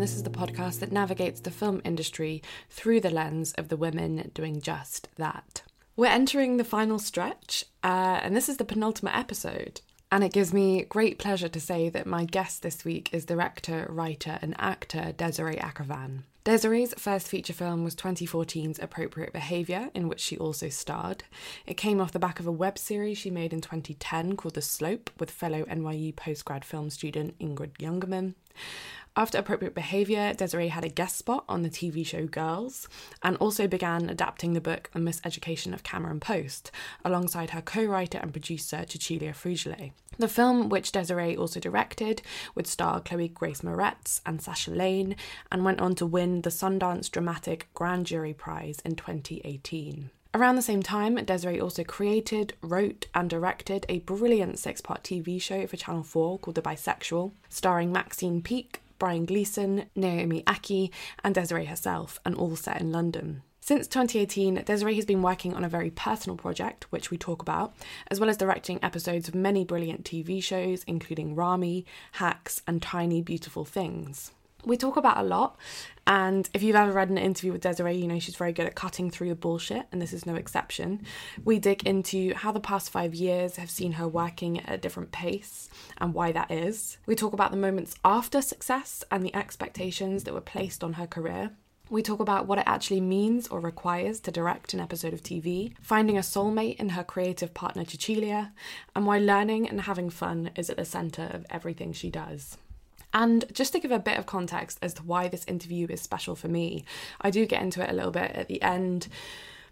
and this is the podcast that navigates the film industry through the lens of the women doing just that. We're entering the final stretch, uh, and this is the penultimate episode. And it gives me great pleasure to say that my guest this week is director, writer, and actor Desiree Akhavan. Desiree's first feature film was 2014's Appropriate Behaviour, in which she also starred. It came off the back of a web series she made in 2010 called The Slope with fellow NYU postgrad film student Ingrid Jungermann. After Appropriate Behaviour, Desiree had a guest spot on the TV show Girls and also began adapting the book A Miseducation of Cameron Post alongside her co writer and producer Cecilia Frugiuele. The film, which Desiree also directed, would star Chloe Grace Moretz and Sasha Lane and went on to win the Sundance Dramatic Grand Jury Prize in 2018. Around the same time, Desiree also created, wrote, and directed a brilliant six part TV show for Channel 4 called The Bisexual, starring Maxine Peake, Brian Gleeson, Naomi Ackie, and Desiree herself, and all set in London. Since 2018, Desiree has been working on a very personal project, which we talk about, as well as directing episodes of many brilliant TV shows, including Ramy, Hacks, and Tiny Beautiful Things. We talk about a lot, and if you've ever read an interview with Desiree, you know she's very good at cutting through the bullshit, and this is no exception. We dig into how the past five years have seen her working at a different pace and why that is. We talk about the moments after success and the expectations that were placed on her career. We talk about what it actually means or requires to direct an episode of TV, finding a soulmate in her creative partner Cecilia, and why learning and having fun is at the centre of everything she does. And just to give a bit of context as to why this interview is special for me, I do get into it a little bit at the end.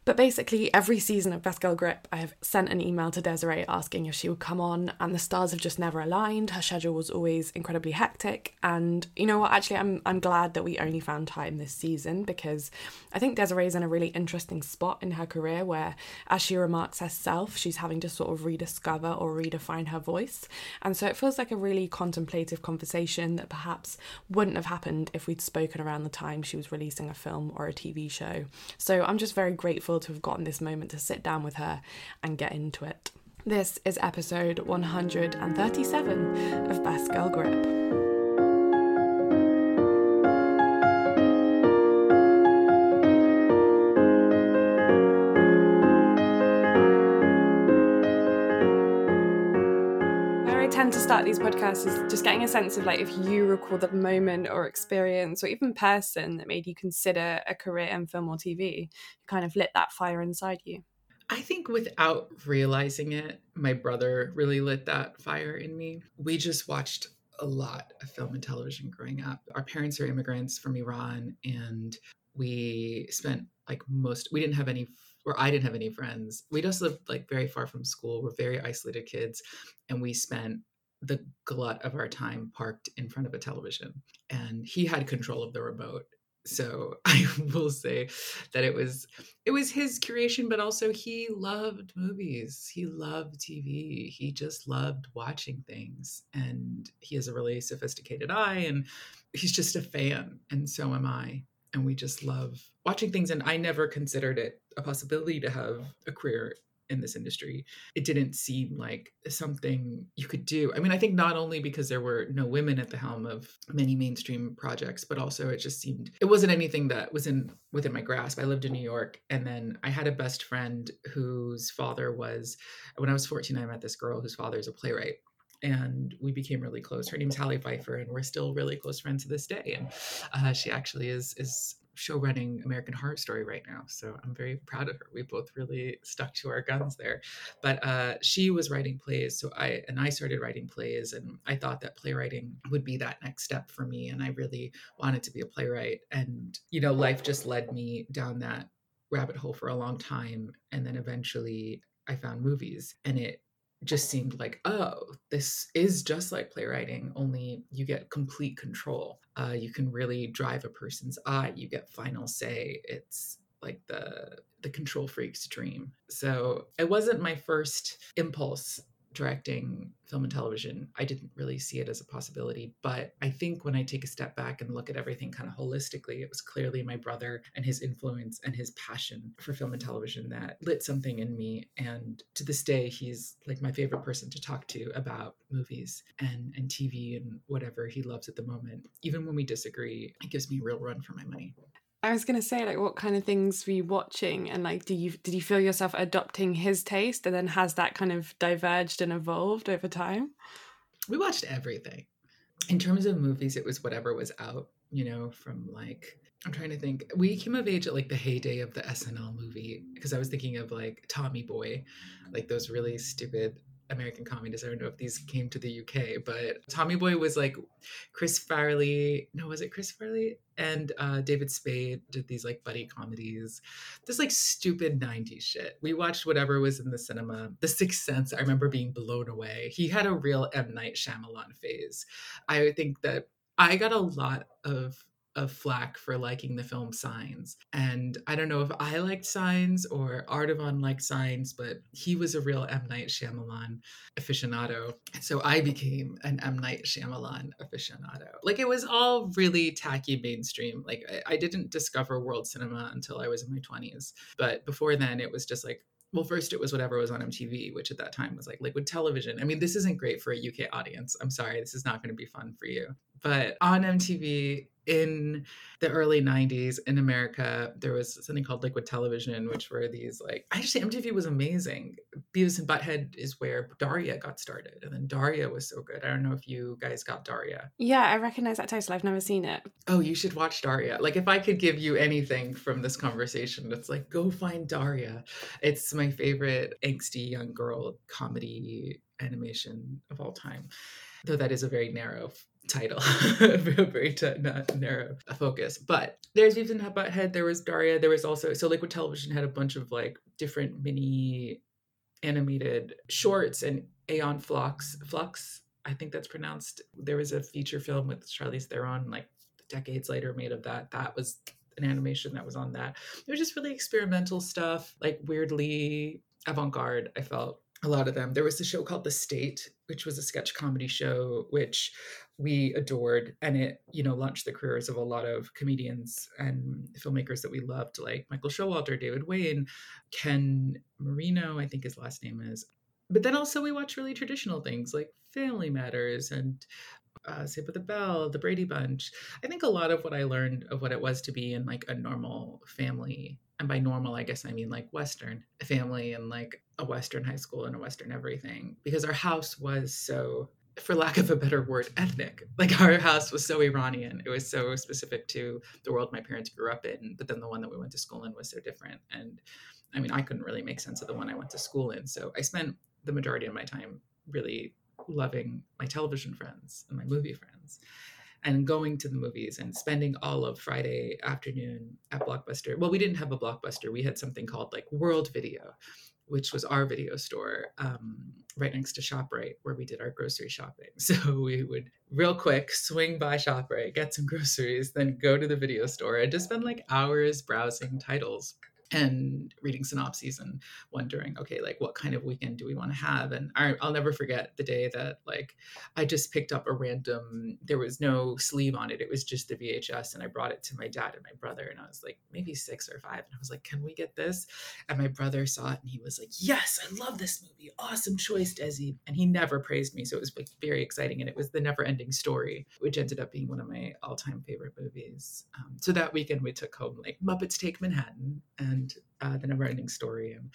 But basically, every season of Best Girl Grip, I have sent an email to Desiree asking if she would come on, and the stars have just never aligned. Her schedule was always incredibly hectic, and you know what? Actually, I'm I'm glad that we only found time this season because I think Desiree's in a really interesting spot in her career where, as she remarks herself, she's having to sort of rediscover or redefine her voice, and so it feels like a really contemplative conversation that perhaps wouldn't have happened if we'd spoken around the time she was releasing a film or a TV show. So I'm just very grateful to have gotten this moment to sit down with her and get into it. This is episode 137 of Best Girl Grip. To start these podcasts is just getting a sense of like if you recall the moment or experience or even person that made you consider a career in film or TV, kind of lit that fire inside you. I think without realizing it, my brother really lit that fire in me. We just watched a lot of film and television growing up. Our parents are immigrants from Iran, and we spent like most, we didn't have any or I didn't have any friends. We just lived like very far from school. We're very isolated kids, and we spent the glut of our time parked in front of a television. And he had control of the remote. So I will say that it was it was his curation, but also he loved movies. He loved TV. He just loved watching things. And he has a really sophisticated eye and he's just a fan. And so am I and we just love watching things and i never considered it a possibility to have a career in this industry it didn't seem like something you could do i mean i think not only because there were no women at the helm of many mainstream projects but also it just seemed it wasn't anything that was in within my grasp i lived in new york and then i had a best friend whose father was when i was 14 i met this girl whose father is a playwright and we became really close. Her name's Halley Feiffer, and we're still really close friends to this day. And uh, she actually is is show running American Horror Story right now, so I'm very proud of her. We both really stuck to our guns there. But uh, she was writing plays, so I and I started writing plays, and I thought that playwriting would be that next step for me, and I really wanted to be a playwright. And you know, life just led me down that rabbit hole for a long time, and then eventually I found movies, and it just seemed like, oh, this is just like playwriting, only you get complete control. Uh, you can really drive a person's eye. You get final say. It's like the the control freak's dream. So it wasn't my first impulse directing film and television, I didn't really see it as a possibility. But I think when I take a step back and look at everything kind of holistically, it was clearly my brother and his influence and his passion for film and television that lit something in me. And to this day, he's like my favorite person to talk to about movies and, and TV and whatever he loves at the moment. Even when we disagree, it gives me real run for my money. I was gonna say, like, what kind of things were you watching, and like, do you did you feel yourself adopting his taste, and then has that kind of diverged and evolved over time? We watched everything. In terms of movies, it was whatever was out. You know, from like I'm trying to think. We came of age at like the heyday of the SNL movie because I was thinking of like Tommy Boy, like those really stupid American comedies. I don't know if these came to the UK, but Tommy Boy was like Chris Farley. No, was it Chris Farley? And uh, David Spade did these like buddy comedies. This like stupid 90s shit. We watched whatever was in the cinema. The Sixth Sense, I remember being blown away. He had a real M. Night Shyamalan phase. I think that I got a lot of of flack for liking the film Signs. And I don't know if I liked Signs or Artavan liked Signs, but he was a real M. Night Shyamalan aficionado. So I became an M. Night Shyamalan aficionado. Like it was all really tacky mainstream. Like I, I didn't discover world cinema until I was in my 20s. But before then, it was just like, well, first it was whatever was on MTV, which at that time was like liquid television. I mean, this isn't great for a UK audience. I'm sorry, this is not going to be fun for you. But on MTV, in the early 90s in America, there was something called liquid television, which were these like, actually, MTV was amazing. Beavis and Butthead is where Daria got started. And then Daria was so good. I don't know if you guys got Daria. Yeah, I recognize that title. I've never seen it. Oh, you should watch Daria. Like, if I could give you anything from this conversation, it's like, go find Daria. It's my favorite angsty young girl comedy animation of all time though that is a very narrow title, very t- narrow focus. But there's even Hot Butthead, there was Daria, there was also so Liquid Television had a bunch of like different mini animated shorts and Aeon Flux Flux. I think that's pronounced. There was a feature film with Charlize Theron like decades later made of that. That was an animation that was on that. It was just really experimental stuff, like weirdly avant-garde. I felt a lot of them. There was a show called The State, which was a sketch comedy show, which we adored, and it you know launched the careers of a lot of comedians and filmmakers that we loved, like Michael Showalter, David Wain, Ken Marino, I think his last name is. But then also we watch really traditional things like Family Matters and uh, Saved by the Bell, The Brady Bunch. I think a lot of what I learned of what it was to be in like a normal family, and by normal, I guess I mean like Western family and like a Western high school and a Western everything, because our house was so for lack of a better word, ethnic. Like our house was so Iranian. It was so specific to the world my parents grew up in, but then the one that we went to school in was so different. And I mean, I couldn't really make sense of the one I went to school in. So I spent the majority of my time really loving my television friends and my movie friends and going to the movies and spending all of Friday afternoon at Blockbuster. Well, we didn't have a Blockbuster. We had something called like World Video, which was our video store um, right next to ShopRite, where we did our grocery shopping. So we would real quick swing by ShopRite, get some groceries, then go to the video store and just spend like hours browsing titles and reading synopses and wondering okay like what kind of weekend do we want to have? And I, will never forget the day that like i just picked up a random there was no sleeve on it it was just the vhs and i brought it to my dad and my brother and i was like maybe six or five and i was like can we get this? And my brother saw it and he was like yes i love this movie awesome choice desi and he never praised me so it was like very exciting and it was the never ending story which ended up being one of my all-time favorite movies. Um, so that weekend we took home like muppets take manhattan and and uh, the never ending story and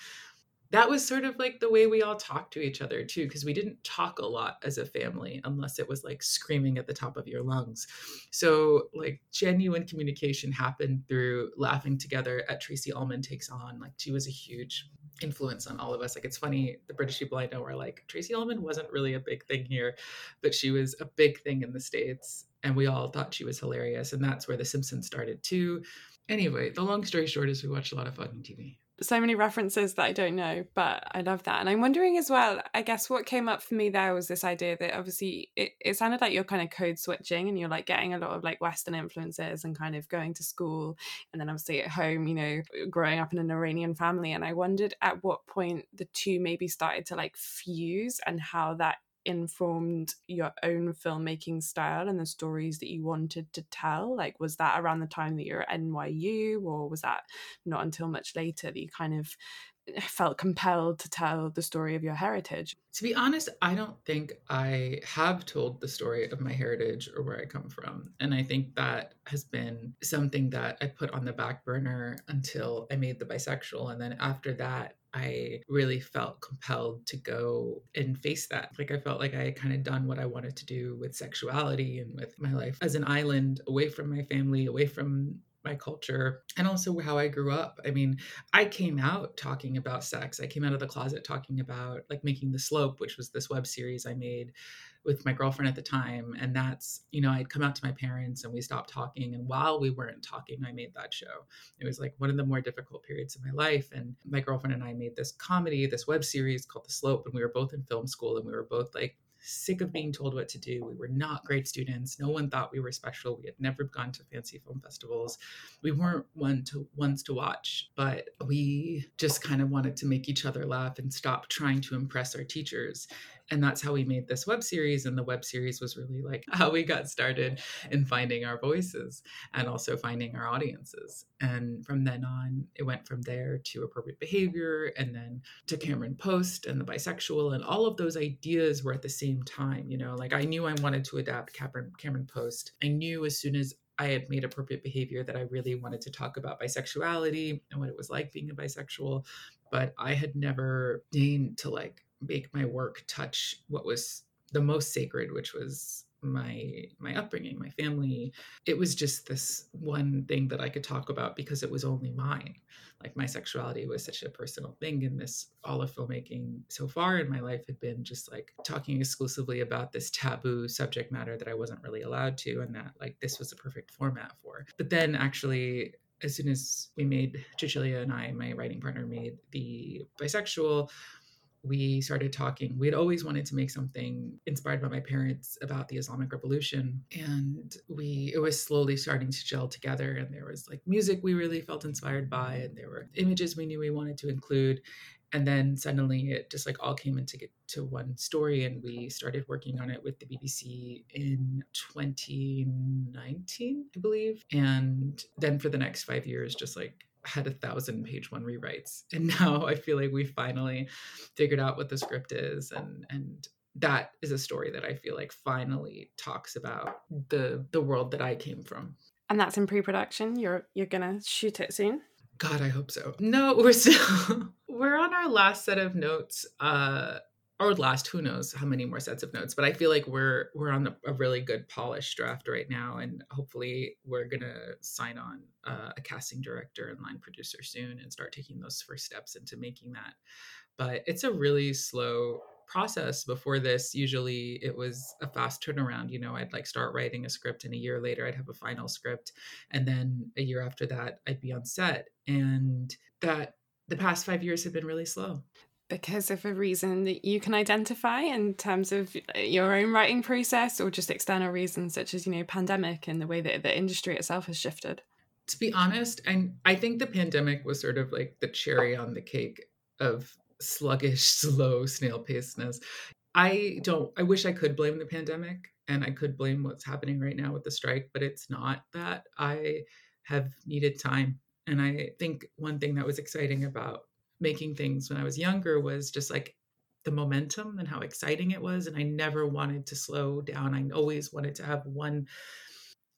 that was sort of like the way we all talked to each other too because we didn't talk a lot as a family unless it was like screaming at the top of your lungs. So like genuine communication happened through laughing together at tracey ullman takes on like she was a huge influence on all of us. Like it's funny the british people i know are like tracey ullman wasn't really a big thing here but she was a big thing in the states and we all thought she was hilarious and that's where the simpsons started too Anyway, the long story short is we watched a lot of fucking TV. so many references that I don't know, but I love that. And I'm wondering as well, I guess what came up for me there was this idea that obviously it, it sounded like you're kind of code switching and you're like getting a lot of like Western influences and kind of going to school and then obviously at home, you know, growing up in an Iranian family. And I wondered at what point the two maybe started to like fuse and how that informed your own filmmaking style and the stories that you wanted to tell? Like, was that around the time that you were at NYU, or was that not until much later that you kind of eh, felt compelled to tell the story of your heritage? To be honest, I don't think I have told the story of my heritage or where I come from. And I think that has been something that I put on the back burner until I made the bisexual. And then after that, I really felt compelled to go and face that. Like I felt like I had kind of done what I wanted to do with sexuality and with my life as an island, away from my family, away from my culture and also how I grew up. I mean, I came out talking about sex. I came out of the closet talking about like making the slope, which was this web series I made with my girlfriend at the time. And that's, you know, I'd come out to my parents and we stopped talking. And while we weren't talking, I made that show. It was like one of the more difficult periods of my life. And my girlfriend and I made this comedy, this web series called The Slope. And we were both in film school and we were both like sick of being told what to do. We were not great students. No one thought we were special. We had never gone to fancy film festivals. We weren't one to ones to watch, but we just kind of wanted to make each other laugh and stop trying to impress our teachers and that's how we made this web series and the web series was really like how we got started in finding our voices and also finding our audiences. And from then on it went from there to appropriate behavior and then to cameron post and the bisexual and all of those ideas were at the same time you know? Like i knew i wanted to adapt cameron, cameron post. I knew as soon as I had made appropriate behavior that I really wanted to talk about bisexuality and what it was like being a bisexual, but I had never deigned to like make my work touch what was the most sacred, which was my my upbringing my family. It was just this one thing that i could talk about because it was only mine. Like my sexuality was such a personal thing and this all of filmmaking so far in my life had been just like talking exclusively about this taboo subject matter that i wasn't really allowed to and that like this was a perfect format for. But then actually as soon as we made Cecilia and I, my writing partner, made the bisexual, we started talking. We had always wanted to make something inspired by my parents about the Islamic Revolution. And we it was slowly starting to gel together. And there was like music we really felt inspired by, and there were images we knew we wanted to include. And then suddenly it just like all came into to one story, and we started working on it with the BBC in 2019, I believe. And then for the next five years, just like had a thousand page one rewrites and now i feel like we finally figured out what the script is and and that is a story that i feel like finally talks about the the world that i came from. And that's in pre-production? You're you're gonna shoot it soon? God i hope so. No we're still we're on our last set of notes uh or last who knows how many more sets of notes but i feel like we're we're on a, a really good polished draft right now and hopefully we're gonna sign on uh, a casting director and line producer soon and start taking those first steps into making that. But it's a really slow process. Before this usually it was a fast turnaround you know i'd like start writing a script and a year later i'd have a final script and then a year after that i'd be on set and that the past five years have been really slow because of a reason that you can identify in terms of uh, your own writing process or just external reasons such as you know pandemic and the way that the industry itself has shifted? To be honest and i think the pandemic was sort of like the cherry on the cake of sluggish slow snail pacedness i don't i wish i could blame the pandemic and i could blame what's happening right now with the strike but it's not that. I have needed time and i think one thing that was exciting about making things when I was younger was just like the momentum and how exciting it was and I never wanted to slow down. I always wanted to have one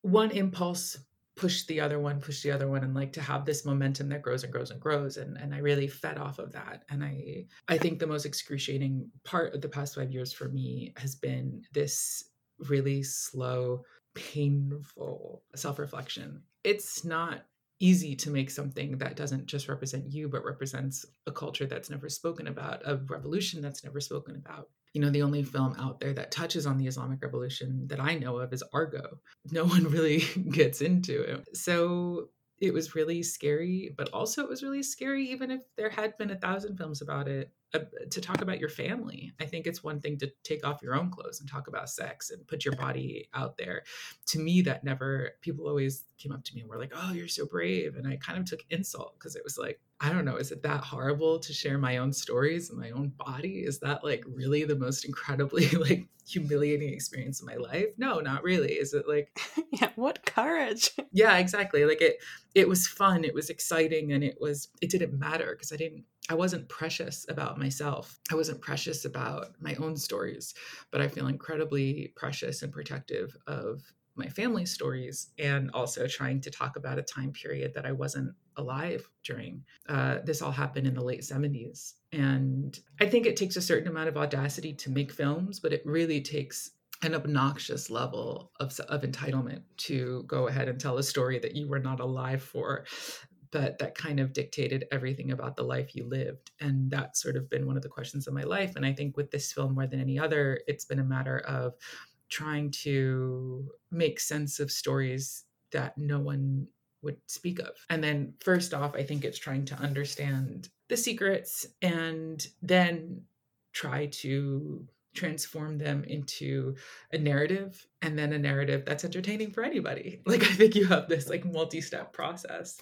one impulse push the other one push the other one and like to have this momentum that grows and grows and grows and and I really fed off of that and I I think the most excruciating part of the past 5 years for me has been this really slow painful self-reflection it's not easy to make something that doesn't just represent you but represents a culture that's never spoken about a revolution that's never spoken about. You know the only film out there that touches on the islamic revolution that i know of is argo. No one really gets into it. So it was really scary, but also it was really scary, even if there had been a thousand films about it, uh, to talk about your family. I think it's one thing to take off your own clothes and talk about sex and put your body out there. To me, that never, people always came up to me and were like, oh, you're so brave. And I kind of took insult because it was like, I don't know, is it that horrible to share my own stories and my own body? Is that like really the most incredibly like humiliating experience of my life? No, not really. Is it like Yeah, what courage. yeah, exactly. Like it it was fun, it was exciting and it was it didn't matter because I didn't I wasn't precious about myself. I wasn't precious about my own stories, but I feel incredibly precious and protective of my family stories and also trying to talk about a time period that I wasn't alive during. Uh, this all happened in the late 70s. And I think it takes a certain amount of audacity to make films, but it really takes an obnoxious level of, of entitlement to go ahead and tell a story that you were not alive for but that kind of dictated everything about the life you lived and that's sort of been one of the questions of my life and i think with this film more than any other it's been a matter of trying to make sense of stories that no one would speak of. And then, first off, I think it's trying to understand the secrets and then try to transform them into a narrative and then a narrative that's entertaining for anybody. Like, I think you have this like multi step process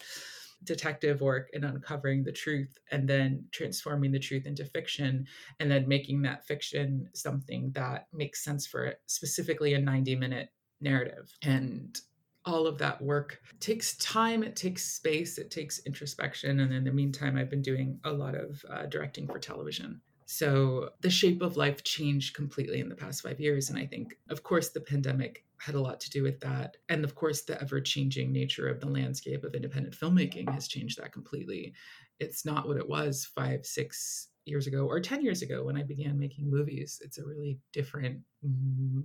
detective work and uncovering the truth and then transforming the truth into fiction and then making that fiction something that makes sense for it specifically a 90 minute narrative. And all of that work takes time it takes space it takes introspection and in the meantime i've been doing a lot of uh, directing for television. So the shape of life changed completely in the past five years and i think of course the pandemic had a lot to do with that. And of course, the ever changing nature of the landscape of independent filmmaking has changed that completely. It's not what it was five, six years ago or 10 years ago when I began making movies. It's a really different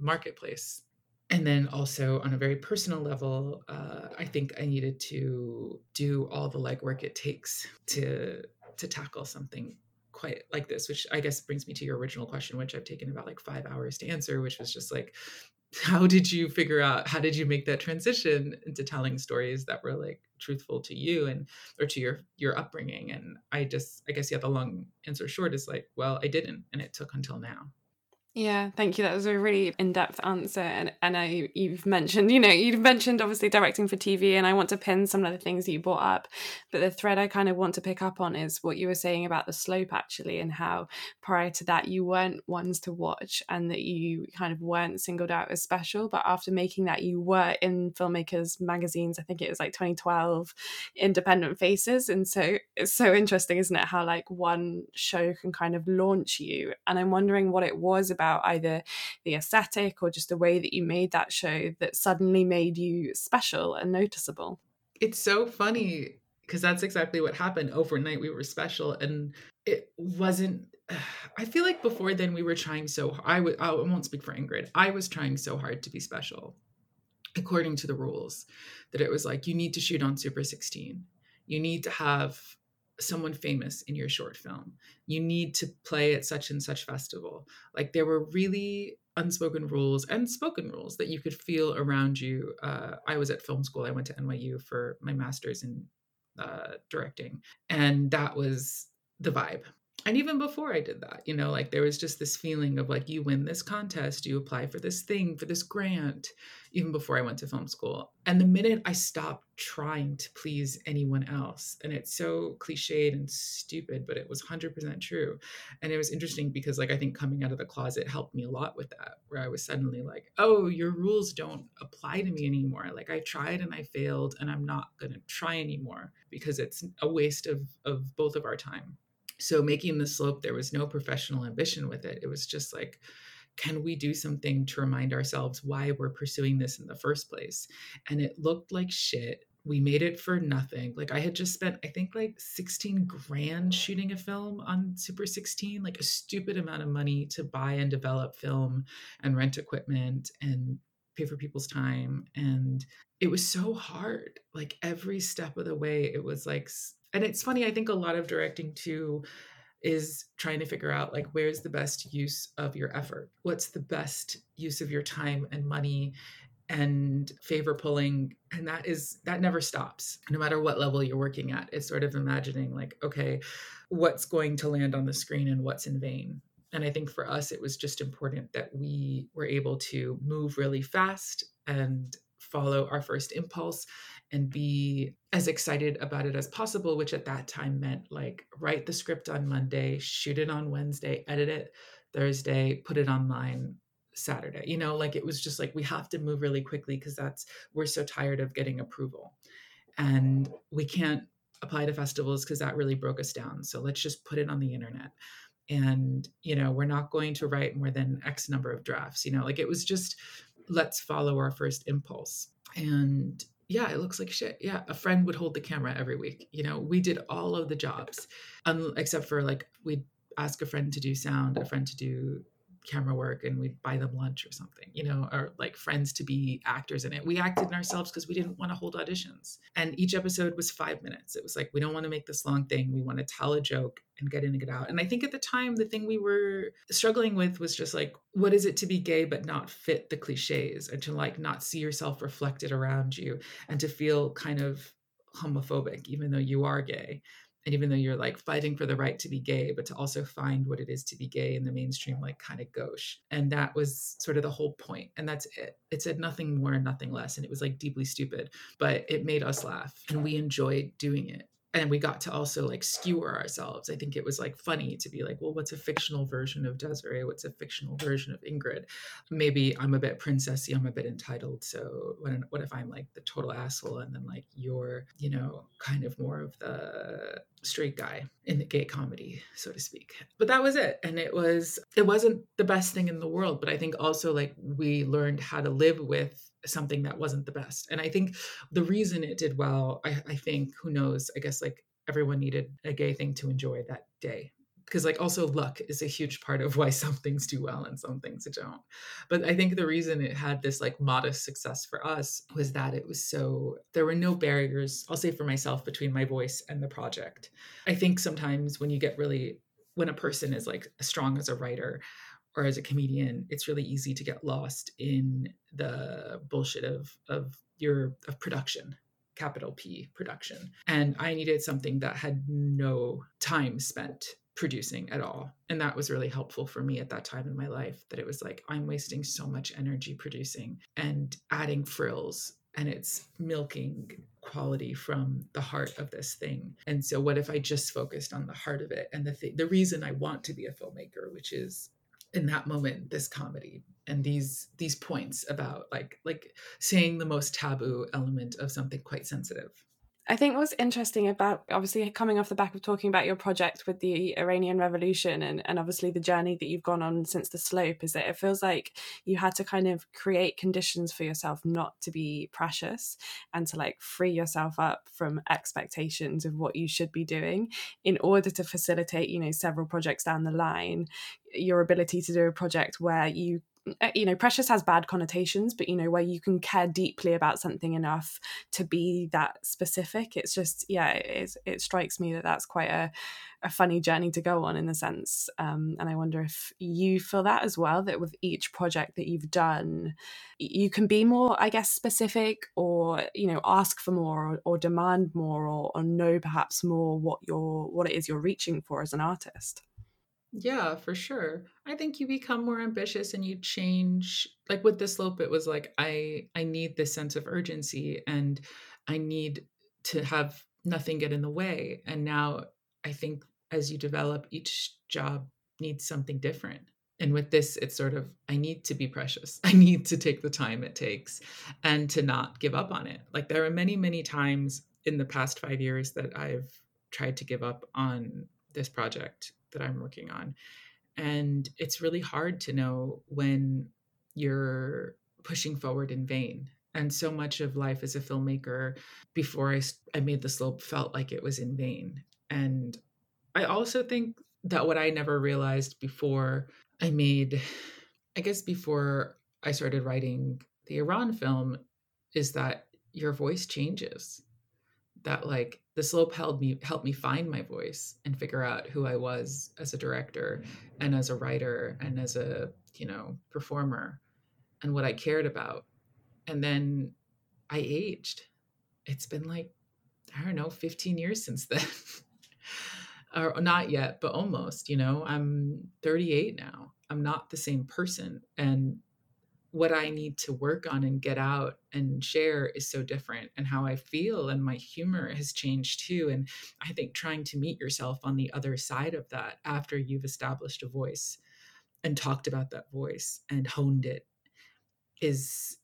marketplace. And then also on a very personal level, uh, I think I needed to do all the legwork it takes to to tackle something quite like this, which I guess brings me to your original question, which I've taken about like five hours to answer, which was just like, how did you figure out how did you make that transition into telling stories that were like truthful to you and or to your your upbringing? And i just i guess yeah the long answer short is like well i didn't and it took until now yeah, thank you. That was a really in-depth answer, and and I you've mentioned, you know, you've mentioned obviously directing for TV, and I want to pin some of the things that you brought up, but the thread I kind of want to pick up on is what you were saying about the slope actually, and how prior to that you weren't ones to watch, and that you kind of weren't singled out as special, but after making that, you were in filmmakers magazines. I think it was like 2012, Independent Faces, and so it's so interesting, isn't it? How like one show can kind of launch you, and I'm wondering what it was about about either the aesthetic or just the way that you made that show that suddenly made you special and noticeable? It's so funny because that's exactly what happened. Overnight, we were special, and it wasn't. I feel like before then we were trying so. I would. I won't speak for Ingrid. I was trying so hard to be special, according to the rules, that it was like you need to shoot on Super 16. You need to have someone famous in your short film. You need to play at such and such festival. Like there were really unspoken rules and spoken rules that you could feel around you. Uh, I was at film school. I went to NYU for my master's in uh, directing, and that was the vibe and even before I did that, you know, like there was just this feeling of like, you win this contest, you apply for this thing, for this grant, even before I went to film school. And the minute I stopped trying to please anyone else, and it's so cliched and stupid, but it was 100% true. And it was interesting because, like, I think coming out of the closet helped me a lot with that, where I was suddenly like, oh, your rules don't apply to me anymore. Like, I tried and I failed, and I'm not going to try anymore because it's a waste of, of both of our time so making the slope there was no professional ambition with it. It was just like can we do something to remind ourselves why we're pursuing this in the first place? And it looked like shit. We made it for nothing. Like i had just spent i think like 16 grand shooting a film on super 16 like a stupid amount of money to buy and develop film and rent equipment and pay for people's time and it was so hard like every step of the way it was like and it's funny i think a lot of directing too is trying to figure out like where's the best use of your effort? What's the best use of your time and money and favor pulling? And that is that never stops no matter what level you're working at it's sort of imagining like okay what's going to land on the screen and what's in vain and i think for us it was just important that we were able to move really fast and follow our first impulse and be as excited about it as possible which at that time meant like write the script on monday shoot it on wednesday edit it thursday put it online Saturday. You know, like it was just like we have to move really quickly because that's we're so tired of getting approval. And we can't apply to festivals because that really broke us down. So let's just put it on the internet. And, you know, we're not going to write more than X number of drafts. You know, like it was just let's follow our first impulse. And yeah, it looks like shit. Yeah, a friend would hold the camera every week. You know, we did all of the jobs, um, except for like we'd ask a friend to do sound, a friend to do camera work and we'd buy them lunch or something, you know, or like friends to be actors in it. We acted in ourselves because we didn't want to hold auditions. And each episode was five minutes. It was like, we don't want to make this long thing. We want to tell a joke and get in and get out. And I think at the time, the thing we were struggling with was just like, what is it to be gay but not fit the cliches and to like not see yourself reflected around you and to feel kind of homophobic, even though you are gay and even though you're like fighting for the right to be gay but to also find what it is to be gay in the mainstream like kind of gauche. And that was sort of the whole point and that's it. It said nothing more and nothing less and it was like deeply stupid but it made us laugh and we enjoyed doing it and we got to also like skewer ourselves. I think it was like funny to be like, well, what's a fictional version of Desiree? What's a fictional version of Ingrid? Maybe I'm a bit princessy, I'm a bit entitled. So what, what if I'm like the total asshole and then like you're, you know, kind of more of the straight guy in the gay comedy, so to speak. But that was it. And it was, it wasn't the best thing in the world. But I think also like we learned how to live with something that wasn't the best. And I think the reason it did well, I, I think, who knows, I guess like everyone needed a gay thing to enjoy that day. Because like also luck is a huge part of why some things do well and some things don't. But i think the reason it had this like modest success for us was that it was so there were no barriers i'll say for myself between my voice and the project. I think sometimes when you get really when a person is like as strong as a writer or as a comedian, it's really easy to get lost in the bullshit of of your of production capital P production. And I needed something that had no time spent producing at all. And that was really helpful for me at that time in my life that it was like, I'm wasting so much energy producing and adding frills. And it's milking quality from the heart of this thing. And so, what if I just focused on the heart of it and the th- the reason I want to be a filmmaker, which is in that moment this comedy and these these points about like like saying the most taboo element of something quite sensitive I think what's interesting about obviously coming off the back of talking about your project with the Iranian Revolution and, and obviously the journey that you've gone on since the slope is that it feels like you had to kind of create conditions for yourself not to be precious and to like free yourself up from expectations of what you should be doing in order to facilitate, you know, several projects down the line, your ability to do a project where you you know precious has bad connotations but you know where you can care deeply about something enough to be that specific it's just yeah it, it strikes me that that's quite a, a funny journey to go on in the sense um, and i wonder if you feel that as well that with each project that you've done you can be more i guess specific or you know ask for more or, or demand more or, or know perhaps more what you're what it is you're reaching for as an artist yeah, for sure. I think you become more ambitious and you change like with the slope it was like I I need this sense of urgency and I need to have nothing get in the way and now I think as you develop each job needs something different. And with this it's sort of I need to be precious. I need to take the time it takes and to not give up on it. Like there are many many times in the past 5 years that I've tried to give up on this project that I'm working on. And it's really hard to know when you're pushing forward in vain. And so much of life as a filmmaker before I, I made the slope felt like it was in vain. And I also think that what I never realized before I made, I guess before I started writing the Iran film, is that your voice changes that like the slope helped me helped me find my voice and figure out who I was as a director mm-hmm. and as a writer and as a you know performer and what I cared about and then I aged. It's been like, I don't know, 15 years since then. or not yet, but almost, you know, I'm 38 now. I'm not the same person. And what I need to work on and get out and share is so different. And how I feel and my humor has changed too. And I think trying to meet yourself on the other side of that after you've established a voice and talked about that voice and honed it is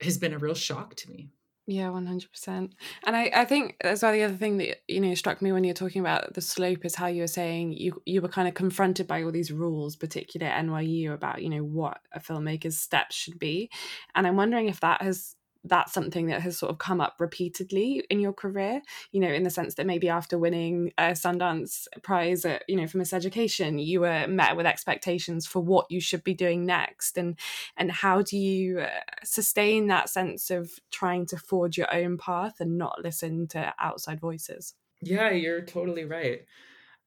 has been a real shock to me. Yeah, one hundred percent. And I, I think as well the other thing that you know struck me when you're talking about the slope is how you were saying you you were kind of confronted by all these rules, particularly at NYU, about you know what a filmmaker's steps should be, and I'm wondering if that has that's something that has sort of come up repeatedly in your career you know in the sense that maybe after winning a sundance prize at, you know for miseducation you were met with expectations for what you should be doing next. And and how do you uh, sustain that sense of trying to forge your own path and not listen to outside voices? Yeah you're totally right.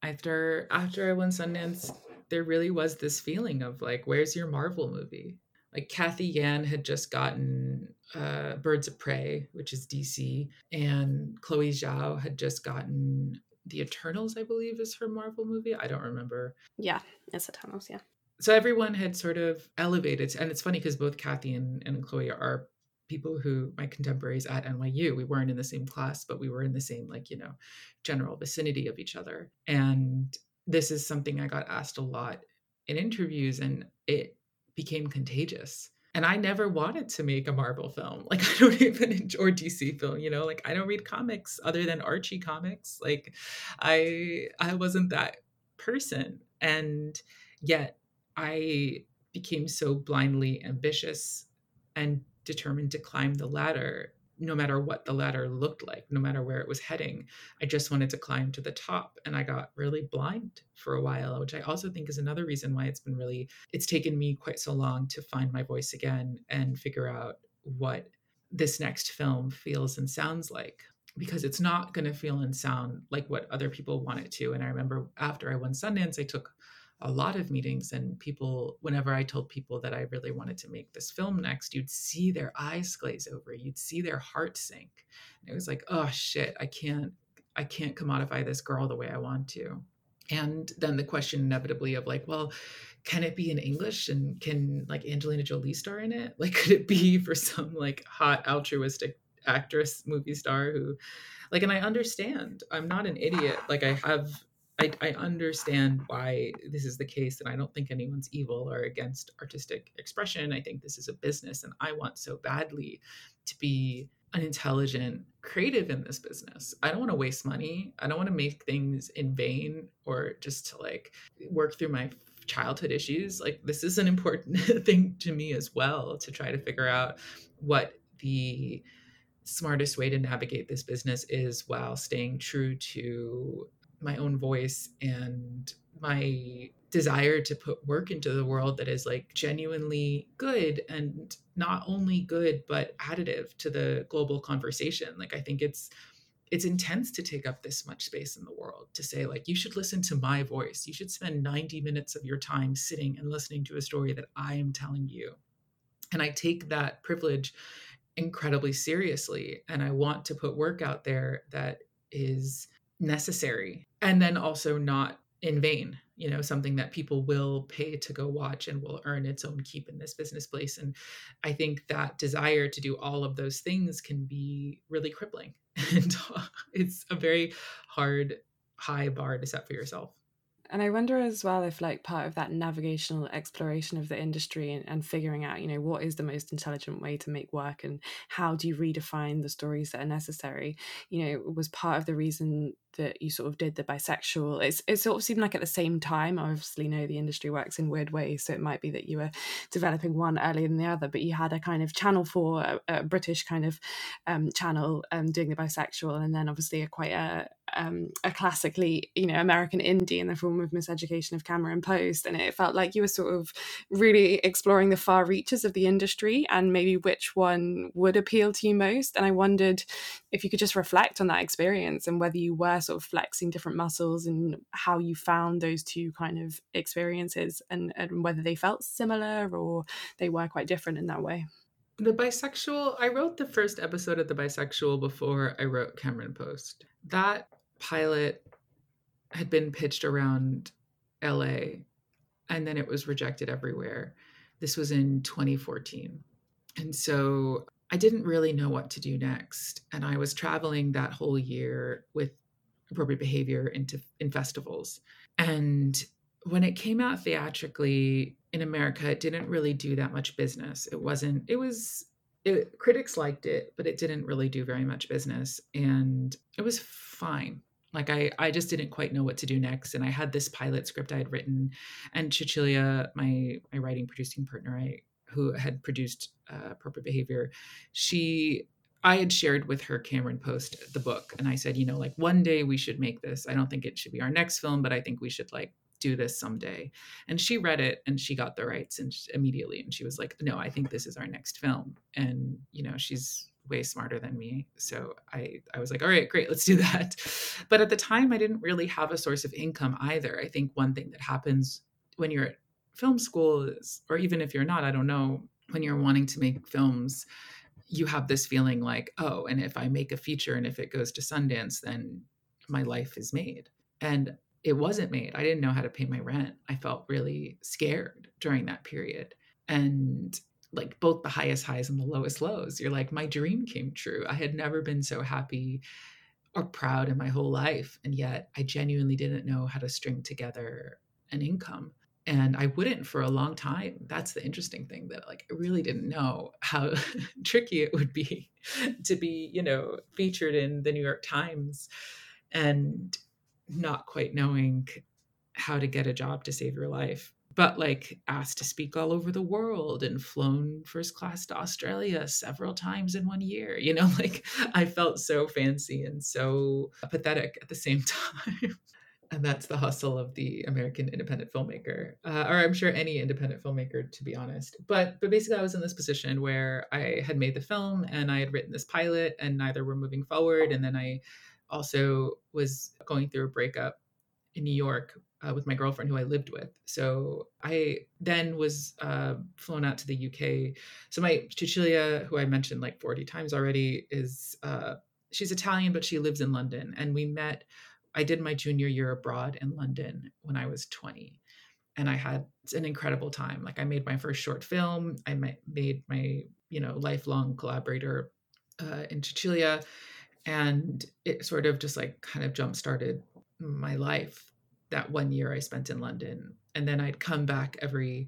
After after i won sundance there really was this feeling of like where's your marvel movie like Cathy Yan had just gotten uh, Birds of Prey, which is DC, and Chloe Zhao had just gotten The Eternals, I believe, is her Marvel movie. I don't remember. Yeah, it's Eternals. Yeah. So everyone had sort of elevated, and it's funny because both Kathy and, and Chloe are people who my contemporaries at NYU. We weren't in the same class, but we were in the same like you know general vicinity of each other. And this is something I got asked a lot in interviews, and it became contagious. And I never wanted to make a Marvel film. Like I don't even enjoy DC film, you know, like I don't read comics other than Archie comics. Like I I wasn't that person. And yet I became so blindly ambitious and determined to climb the ladder no matter what the ladder looked like, no matter where it was heading. I just wanted to climb to the top and I got really blind for a while, which I also think is another reason why it's been really it's taken me quite so long to find my voice again and figure out what this next film feels and sounds like because it's not going to feel and sound like what other people want it to and i remember after i won sundance i took a lot of meetings and people whenever i told people that i really wanted to make this film next you'd see their eyes glaze over you'd see their heart sink. And it was like oh shit i can't i can't commodify this girl the way i want to. And then the question inevitably of like well can it be in english and can like angelina jolie star in it? Like could it be for some like hot altruistic actress movie star who like and i understand i'm not an idiot like i have I, I understand why this is the case, and I don't think anyone's evil or against artistic expression. I think this is a business, and I want so badly to be an intelligent creative in this business. I don't want to waste money. I don't want to make things in vain or just to like work through my childhood issues. Like this is an important thing to me as well to try to figure out what the smartest way to navigate this business is while staying true to my own voice and my desire to put work into the world that is like genuinely good and not only good but additive to the global conversation. Like i think it's it's intense to take up this much space in the world to say like you should listen to my voice. You should spend 90 minutes of your time sitting and listening to a story that i am telling you. And i take that privilege incredibly seriously and i want to put work out there that is necessary and then also not in vain you know something that people will pay to go watch and will earn its own keep in this business place and i think that desire to do all of those things can be really crippling and it's a very hard high bar to set for yourself. And I wonder as well if, like, part of that navigational exploration of the industry and, and figuring out, you know, what is the most intelligent way to make work and how do you redefine the stories that are necessary, you know, was part of the reason that you sort of did the bisexual. It's it sort of seemed like at the same time. I obviously know the industry works in weird ways, so it might be that you were developing one earlier than the other, but you had a kind of channel for a, a British kind of um, channel um, doing the bisexual, and then obviously a quite a um, a classically, you know, American indie in the form of Miseducation of Cameron Post, and it felt like you were sort of really exploring the far reaches of the industry and maybe which one would appeal to you most. And I wondered if you could just reflect on that experience and whether you were sort of flexing different muscles and how you found those two kind of experiences and, and whether they felt similar or they were quite different in that way. The bisexual, I wrote the first episode of The Bisexual before I wrote Cameron Post. That pilot had been pitched around LA and then it was rejected everywhere. This was in 2014. And so I didn't really know what to do next. And I was traveling that whole year with appropriate behavior into in festivals. And when it came out theatrically in America, it didn't really do that much business. It wasn't, it was it, critics liked it, but it didn't really do very much business. And it was fine. Like I, I just didn't quite know what to do next. And I had this pilot script I had written, and Cecilia, my my writing producing partner, I who had produced uh, Appropriate Behavior, she I had shared with her Cameron Post the book, and I said, you know, like one day we should make this. I don't think it should be our next film, but I think we should like do this someday. And she read it and she got the rights and she, immediately, and she was like, no, I think this is our next film. And you know, she's way smarter than me. So I I was like, all right, great, let's do that. But at the time I didn't really have a source of income either. I think one thing that happens when you're at film school is or even if you're not, I don't know, when you're wanting to make films, you have this feeling like, oh, and if I make a feature and if it goes to Sundance, then my life is made. And it wasn't made. I didn't know how to pay my rent. I felt really scared during that period. And like both the highest highs and the lowest lows. You're like, my dream came true. I had never been so happy or proud in my whole life. And yet I genuinely didn't know how to string together an income. And I wouldn't for a long time. That's the interesting thing that like I really didn't know how tricky it would be to be, you know, featured in the New York Times and not quite knowing how to get a job to save your life but like asked to speak all over the world and flown first class to Australia several times in one year. You know, like I felt so fancy and so pathetic at the same time. And that's the hustle of the American independent filmmaker, uh, or I'm sure any independent filmmaker, to be honest. But but basically, I was in this position where I had made the film and I had written this pilot, and neither were moving forward. And then I also was going through a breakup in New York uh, with my girlfriend who I lived with. So I then was uh, flown out to the UK. So my Cecilia, who I mentioned like 40 times already, is uh, she's Italian, but she lives in London. And we met, I did my junior year abroad in London when I was 20. And I had an incredible time. Like I made my first short film. I made my, you know, lifelong collaborator uh, in Cecilia. And it sort of just like kind of jump started my life that one year I spent in London. And then I'd come back every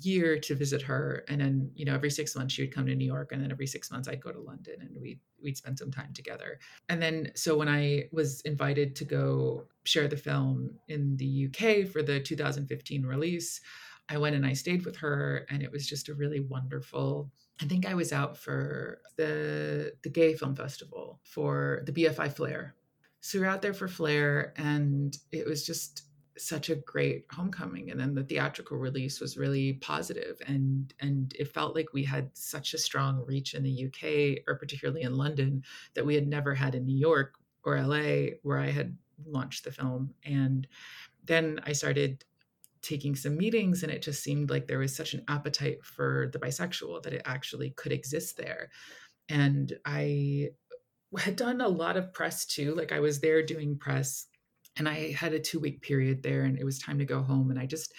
year to visit her. And then, you know, every six months she would come to New York. And then every six months I'd go to London and we'd we'd spend some time together. And then so when I was invited to go share the film in the UK for the 2015 release, I went and I stayed with her and it was just a really wonderful I think I was out for the the gay film festival for the BFI Flare so we are out there for Flare, and it was just such a great homecoming and then the theatrical release was really positive and and it felt like we had such a strong reach in the UK or particularly in London that we had never had in New York or LA where I had launched the film and then I started taking some meetings and it just seemed like there was such an appetite for the bisexual that it actually could exist there and I had done a lot of press too. Like I was there doing press and I had a two week period there and it was time to go home. And I just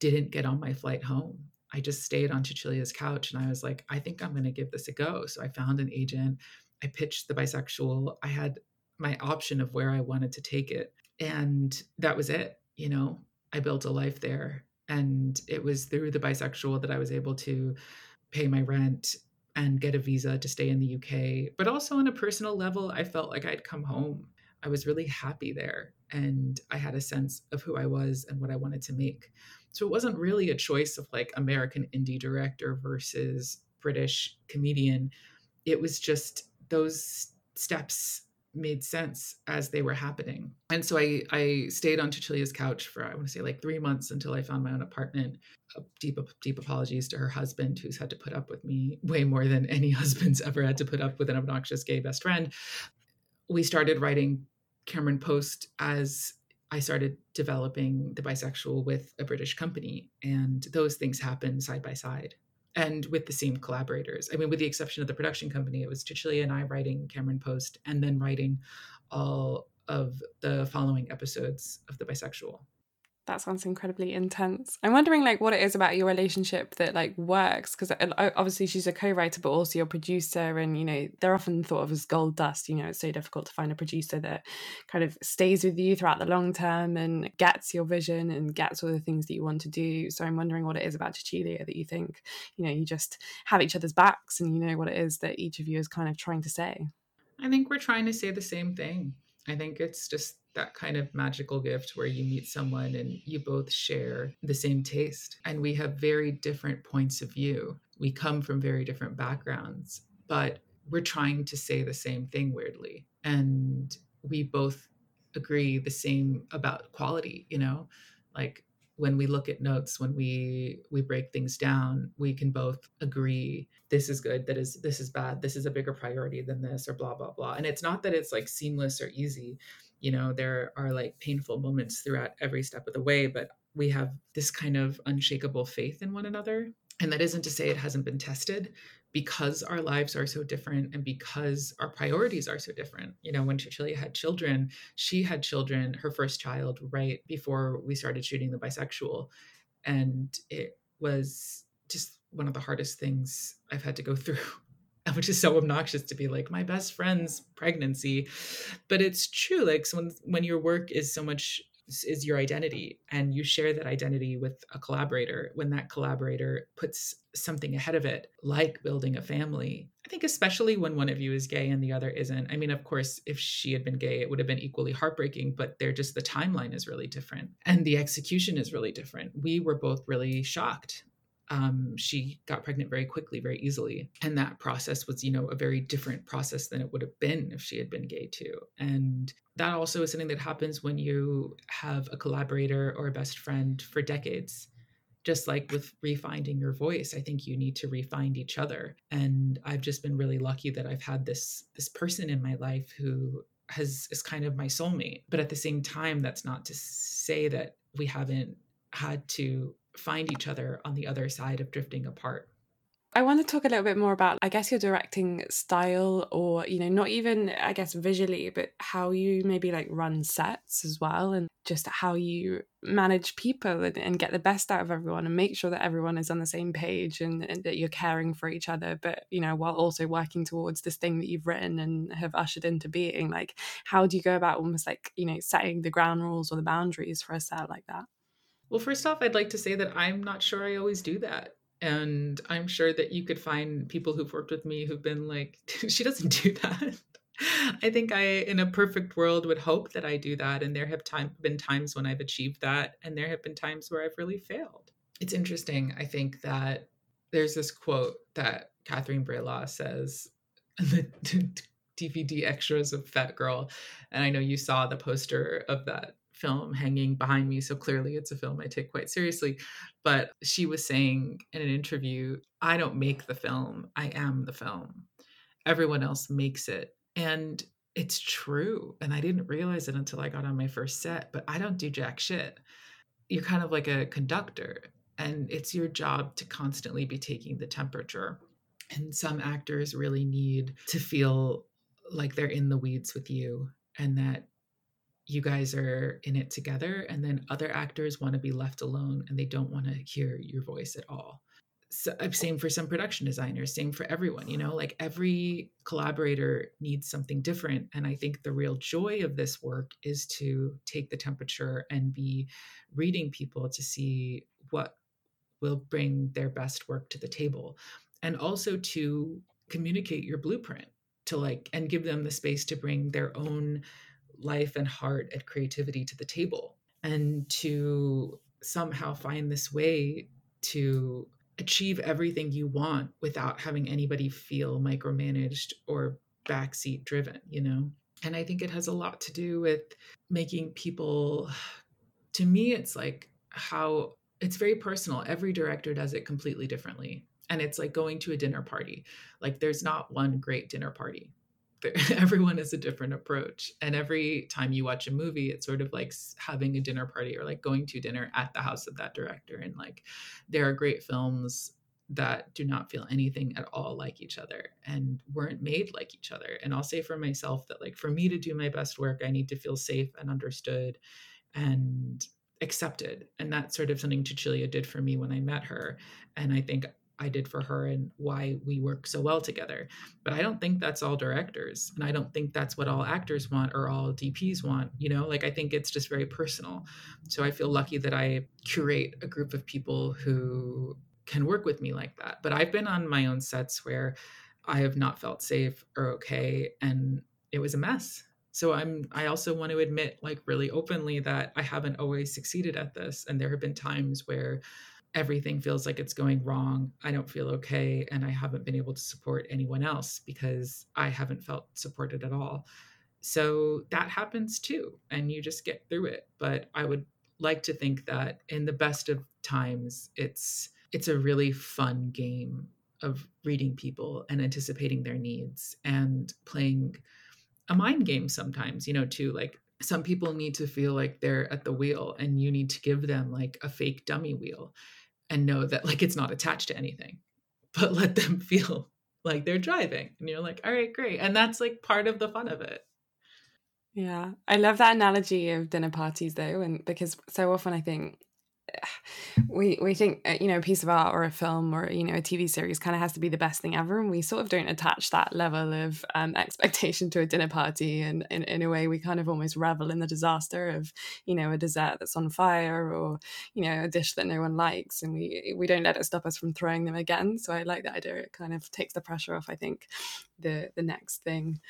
didn't get on my flight home. I just stayed on Cecilia's couch and I was like, I think I'm going to give this a go. So I found an agent. I pitched the bisexual. I had my option of where I wanted to take it. And that was it. You know, I built a life there. And it was through the bisexual that I was able to pay my rent and get a visa to stay in the UK. But also on a personal level, I felt like I'd come home. I was really happy there and I had a sense of who I was and what I wanted to make. So it wasn't really a choice of like American indie director versus British comedian. It was just those steps made sense as they were happening. And so I I stayed on Cecilia's couch for I want to say like 3 months until I found my own apartment. Deep deep apologies to her husband who's had to put up with me way more than any husband's ever had to put up with an obnoxious gay best friend. We started writing Cameron Post as I started developing the bisexual with a British company and those things happened side by side. and with the same collaborators. I mean, with the exception of the production company, it was Cecilia and I writing Cameron Post and then writing all of the following episodes of The Bisexual that sounds incredibly intense. I'm wondering like what it is about your relationship that like works because uh, obviously she's a co-writer but also your producer and you know they're often thought of as gold dust, you know, it's so difficult to find a producer that kind of stays with you throughout the long term and gets your vision and gets all the things that you want to do. So I'm wondering what it is about Cecilia that you think, you know, you just have each other's backs and you know what it is that each of you is kind of trying to say. I think we're trying to say the same thing. I think it's just that kind of magical gift where you meet someone and you both share the same taste. And we have very different points of view. We come from very different backgrounds, but we're trying to say the same thing weirdly. And we both agree the same about quality, you know? Like when we look at notes when we we break things down we can both agree this is good that is this is bad this is a bigger priority than this or blah blah blah. And it's not that it's like seamless or easy. You know there are like painful moments throughout every step of the way but we have this kind of unshakable faith in one another. And that isn't to say it hasn't been tested because our lives are so different and because our priorities are so different. You know, when Cecilia had children, she had children, her first child, right before we started shooting the bisexual. And it was just one of the hardest things I've had to go through which is so obnoxious to be like my best friend's pregnancy but it's true like so when when your work is so much is your identity and you share that identity with a collaborator when that collaborator puts something ahead of it like building a family i think especially when one of you is gay and the other isn't. I mean of course if she had been gay it would have been equally heartbreaking but they're just the timeline is really different and the execution is really different. We were both really shocked um, she got pregnant very quickly, very easily. And that process was, you know, a very different process than it would have been if she had been gay too. And that also is something that happens when you have a collaborator or a best friend for decades. Just like with refinding your voice, I think you need to refind each other. And I've just been really lucky that I've had this this person in my life who has is kind of my soulmate. But at the same time, that's not to say that we haven't had to find each other on the other side of drifting apart. I want to talk a little bit more about, I guess, your directing style, or, you know, not even, I guess, visually, but how you maybe like run sets as well, and just how you manage people and, and get the best out of everyone and make sure that everyone is on the same page and, and, that you're caring for each other, but, you know, while also working towards this thing that you've written and have ushered into being. Like, how do you go about almost like, you know, setting the ground rules or the boundaries for a set like that? Well, first off, I'd like to say that I'm not sure I always do that. And I'm sure that you could find people who've worked with me who've been like, she doesn't do that. I think I, in a perfect world, would hope that I do that. And there have time, been times when I've achieved that. And there have been times where I've really failed. It's interesting. I think that there's this quote that Catherine Breillat says in the DVD extras of Fat Girl. And I know you saw the poster of that film hanging behind me. So clearly it's a film I take quite seriously. But she was saying in an interview, I don't make the film, I am the film. Everyone else makes it. And it's true. And I didn't realize it until I got on my first set, but I don't do jack shit. You're kind of like a conductor, and it's your job to constantly be taking the temperature. And some actors really need to feel like they're in the weeds with you and that you guys are in it together and then other actors want to be left alone and they don't want to hear your voice at all. So, uh, same for some production designers same for everyone you know like every collaborator needs something different and i think the real joy of this work is to take the temperature and be reading people to see what will bring their best work to the table and also to communicate your blueprint to like and give them the space to bring their own life and heart and creativity to the table and to somehow find this way to achieve everything you want without having anybody feel micromanaged or backseat driven, you know? And I think it has a lot to do with making people, to me, it's like how it's very personal. Every director does it completely differently. And it's like going to a dinner party. Like there's not one great dinner party. everyone has a different approach and every time you watch a movie it's sort of like having a dinner party or like going to dinner at the house of that director and like there are great films that do not feel anything at all like each other and weren't made like each other. And I'll say for myself that, like, for me to do my best work, I need to feel safe and understood and accepted. And that's sort of something Cecilia did for me when I met her. And I think I did for her and why we work so well together. But I don't think that's all directors. And I don't think that's what all actors want or all DPs want. You know, like I think it's just very personal. So I feel lucky that I curate a group of people who can work with me like that. But I've been on my own sets where I have not felt safe or okay. And it was a mess. So I'm I also want to admit like really openly that I haven't always succeeded at this. And there have been times where everything feels like it's going wrong. I don't feel okay. And I haven't been able to support anyone else because I haven't felt supported at all. So that happens too. And you just get through it. But I would like to think that in the best of times, it's it's a really fun game of reading people and anticipating their needs and playing a mind game sometimes, you know, too. Like some people need to feel like they're at the wheel and you need to give them like a fake dummy wheel and know that like it's not attached to anything, but let them feel like they're driving. And you're like, all right, great. And that's like part of the fun of it. Yeah. I love that analogy of dinner parties though. And because so often I think we we think uh, you know a piece of art or a film or you know a TV series kind of has to be the best thing ever, and we sort of don't attach that level of um, expectation to a dinner party, and in, in a way we kind of almost revel in the disaster of you know a dessert that's on fire or you know a dish that no one likes, and we we don't let it stop us from throwing them again. So I like that idea; it kind of takes the pressure off. I think the the next thing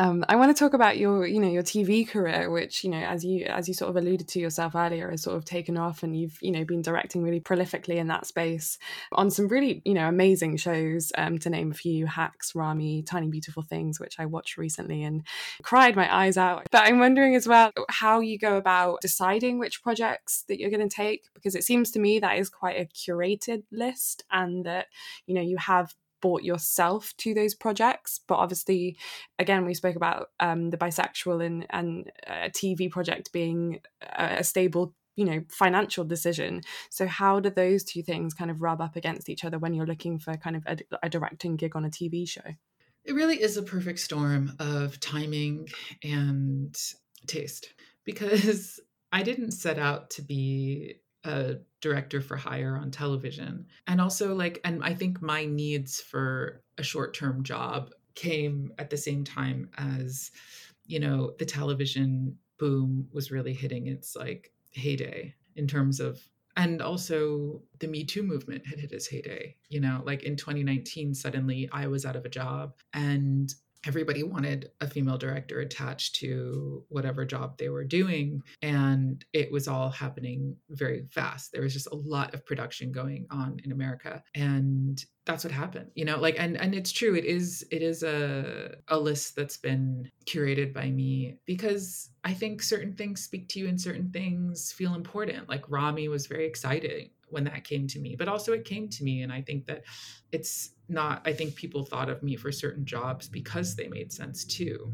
um, I want to talk about your, you know, your TV career, which you know, as you as you sort of alluded to yourself earlier, has sort of taken off, and you've you know been directing really prolifically in that space on some really you know amazing shows. Um, to name a few, Hacks, Ramy, Tiny Beautiful Things, which I watched recently and cried my eyes out. But I'm wondering as well how you go about deciding which projects that you're going to take, because it seems to me that is quite a curated list, and that you know you have brought yourself to those projects but obviously again we spoke about um, the bisexual and and a tv project being a, a stable you know financial decision. So how do those two things kind of rub up against each other when you're looking for kind of a, a directing gig on a tv show? It really is a perfect storm of timing and taste because i didn't set out to be a director for hire on television. And also, like, and I think my needs for a short term job came at the same time as, you know, the television boom was really hitting its like heyday in terms of and also the me too movement had hit its heyday you know like in 2019 suddenly i was out of a job and everybody wanted a female director attached to whatever job they were doing and it was all happening very fast. There was just a lot of production going on in america and that's what happened you know like and and it's true it is it is a a list that's been curated by me because i think certain things speak to you and certain things feel important. Like Ramy was very exciting when that came to me but also it came to me and i think that it's not i think people thought of me for certain jobs because they made sense too.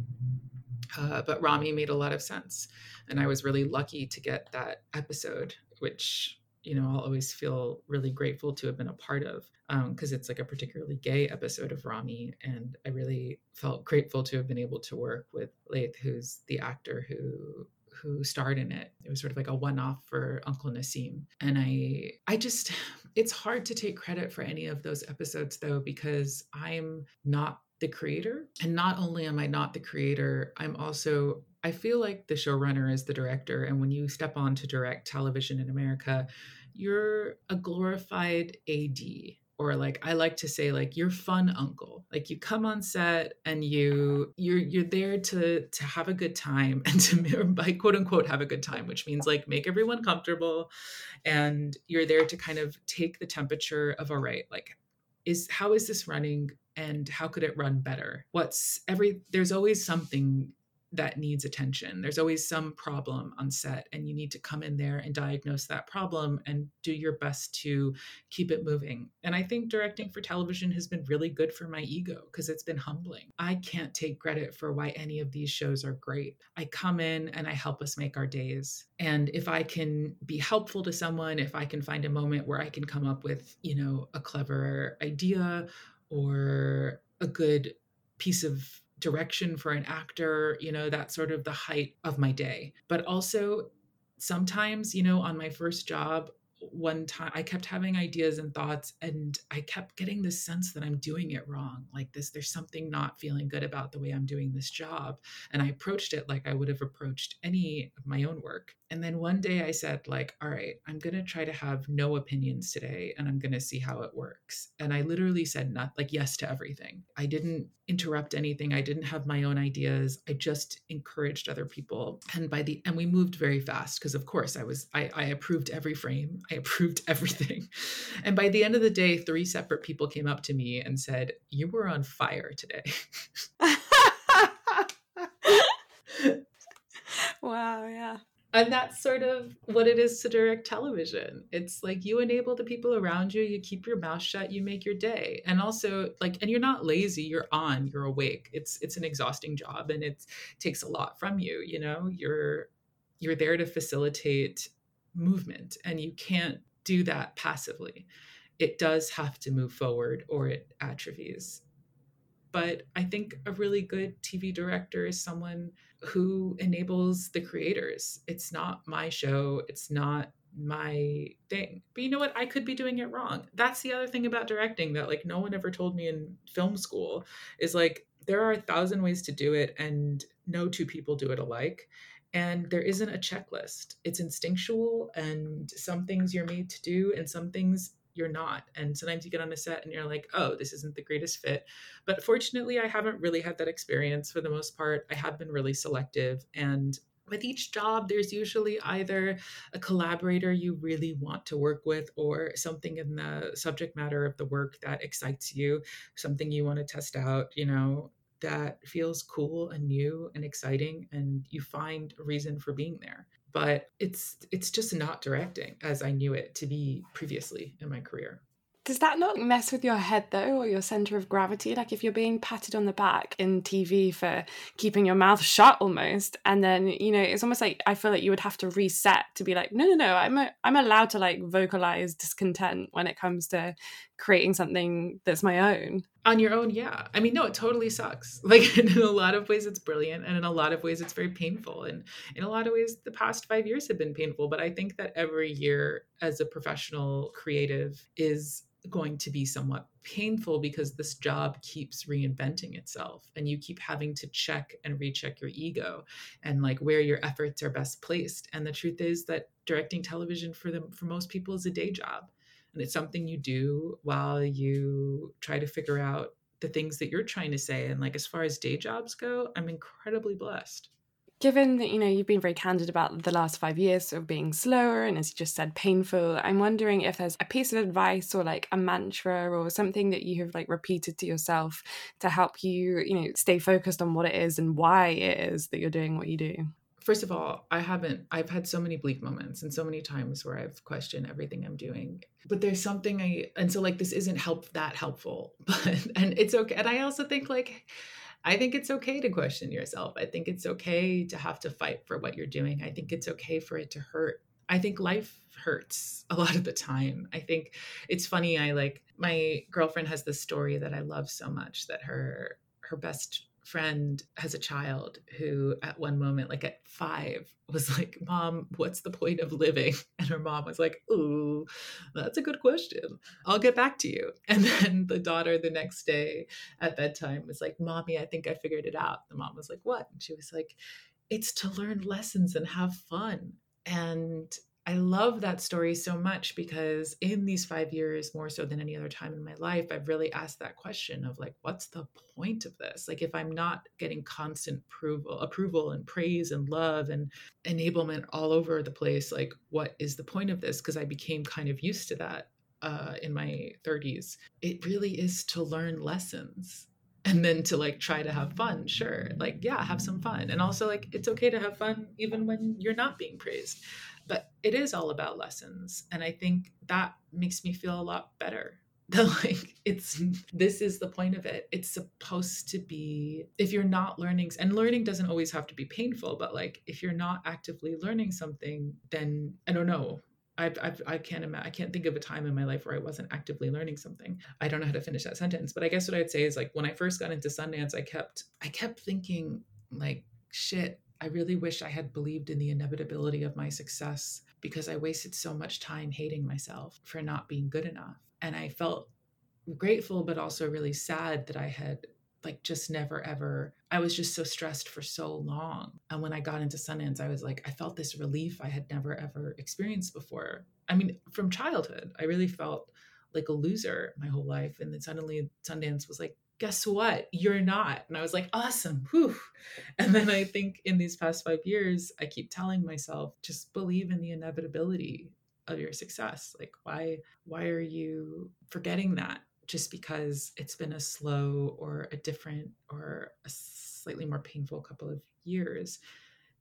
Uh, but Ramy made a lot of sense and i was really lucky to get that episode which you know i'll always feel really grateful to have been a part of because um, it's like a particularly gay episode of Ramy and i really felt grateful to have been able to work with laith who's the actor who who starred in it. It was sort of like a one-off for Uncle Naseem. And I I just it's hard to take credit for any of those episodes though because I'm not the creator. And not only am I not the creator, I'm also I feel like the showrunner is the director and when you step on to direct television in America, you're a glorified AD or like I like to say like your fun uncle. Like you come on set and you you're you're there to to have a good time and to by quote unquote have a good time, which means like make everyone comfortable and you're there to kind of take the temperature of all right, like is how is this running and how could it run better? What's every there's always something that needs attention. There's always some problem on set, and you need to come in there and diagnose that problem and do your best to keep it moving. And I think directing for television has been really good for my ego because it's been humbling. I can't take credit for why any of these shows are great. I come in and I help us make our days. And if I can be helpful to someone, if I can find a moment where I can come up with, you know, a clever idea or a good piece of direction for an actor, you know, that's sort of the height of my day. But also, sometimes, you know, on my first job, one time I kept having ideas and thoughts and I kept getting this sense that I'm doing it wrong. Like this there's something not feeling good about the way I'm doing this job and I approached it like I would have approached any of my own work. And then one day I said like, "All right, I'm going to try to have no opinions today and I'm going to see how it works." And I literally said not like yes to everything. I didn't interrupt anything. I didn't have my own ideas. I just encouraged other people. And by the and we moved very fast because of course I was I I approved every frame. I approved everything. And by the end of the day, three separate people came up to me and said, You were on fire today. wow, yeah. And that's sort of what it is to direct television. It's like you enable the people around you, you keep your mouth shut, you make your day. And also like and you're not lazy, you're on, you're awake. It's it's an exhausting job and it takes a lot from you, you know? You're you're there to facilitate movement and you can't do that passively. It does have to move forward or it atrophies. But I think a really good TV director is someone who enables the creators. It's not my show, it's not my thing. But you know what? I could be doing it wrong. That's the other thing about directing that like no one ever told me in film school is like there are a thousand ways to do it and no two people do it alike and there isn't a checklist it's instinctual and some things you're made to do and some things you're not. And sometimes you get on a set and you're like oh this isn't the greatest fit. But fortunately i haven't really had that experience for the most part. I have been really selective. And with each job, there's usually either a collaborator you really want to work with or something in the subject matter of the work that excites you, something you want to test out, you know, that feels cool and new and exciting and you find a reason for being there but it's it's just not directing as i knew it to be previously in my career does that not mess with your head though, or your center of gravity? Like if you're being patted on the back in TV for keeping your mouth shut almost, and then you know it's almost like I feel like you would have to reset to be like, no, no, no, I'm a, I'm allowed to like vocalize discontent when it comes to creating something that's my own. On your own, yeah. I mean, no, it totally sucks. Like in a lot of ways, it's brilliant, and in a lot of ways, it's very painful. And in a lot of ways, the past five years have been painful. But I think that every year as a professional creative is going to be somewhat painful because this job keeps reinventing itself and you keep having to check and recheck your ego and like where your efforts are best placed and the truth is that directing television for them for most people is a day job and it's something you do while you try to figure out the things that you're trying to say and like as far as day jobs go i'm incredibly blessed. Given that you know you've been very candid about the last five years of being slower and as you just said painful i'm wondering if there's a piece of advice or like a mantra or something that you have like repeated to yourself to help you you know stay focused on what it is and why it is that you're doing what you do first of all i haven't i've had so many bleak moments and so many times where i've questioned everything i'm doing but there's something i and so like this isn't help that helpful but and it's okay and i also think like I think it's okay to question yourself. I think it's okay to have to fight for what you're doing. I think it's okay for it to hurt. I think life hurts a lot of the time. I think it's funny. I like my girlfriend has this story that I love so much that her her best friend has a child who at one moment like at five was like mom what's the point of living? And her mom was like ooh that's a good question. I'll get back to you. And then the daughter the next day at bedtime was like mommy i think i figured it out. The mom was like what? And she was like it's to learn lessons and have fun. And I love that story so much because in these five years, more so than any other time in my life, I've really asked that question of like, what's the point of this? Like, if I'm not getting constant approval, approval and praise and love and enablement all over the place, like, what is the point of this? Because I became kind of used to that uh, in my 30s. It really is to learn lessons and then to like try to have fun sure like yeah have some fun and also like it's okay to have fun even when you're not being praised but it is all about lessons and i think that makes me feel a lot better. That like it's this is the point of it. It's supposed to be if you're not learning and learning doesn't always have to be painful but like if you're not actively learning something then i don't know. I've, I've, I can't imagine, I can't think of a time in my life where I wasn't actively learning something. I don't know how to finish that sentence, but I guess what I'd say is like when I first got into Sundance, I kept, I kept thinking like, shit, I really wish I had believed in the inevitability of my success because I wasted so much time hating myself for not being good enough. And I felt grateful, but also really sad that I had like just never ever i was just so stressed for so long. And when i got into sundance i was like i felt this relief i had never ever experienced before. I mean from childhood i really felt like a loser my whole life. And then suddenly sundance was like guess what? You're not. And i was like awesome. Whew. and then i think in these past five years i keep telling myself just believe in the inevitability of your success. Like why why are you forgetting that? Just because it's been a slow or a different or a slightly more painful couple of years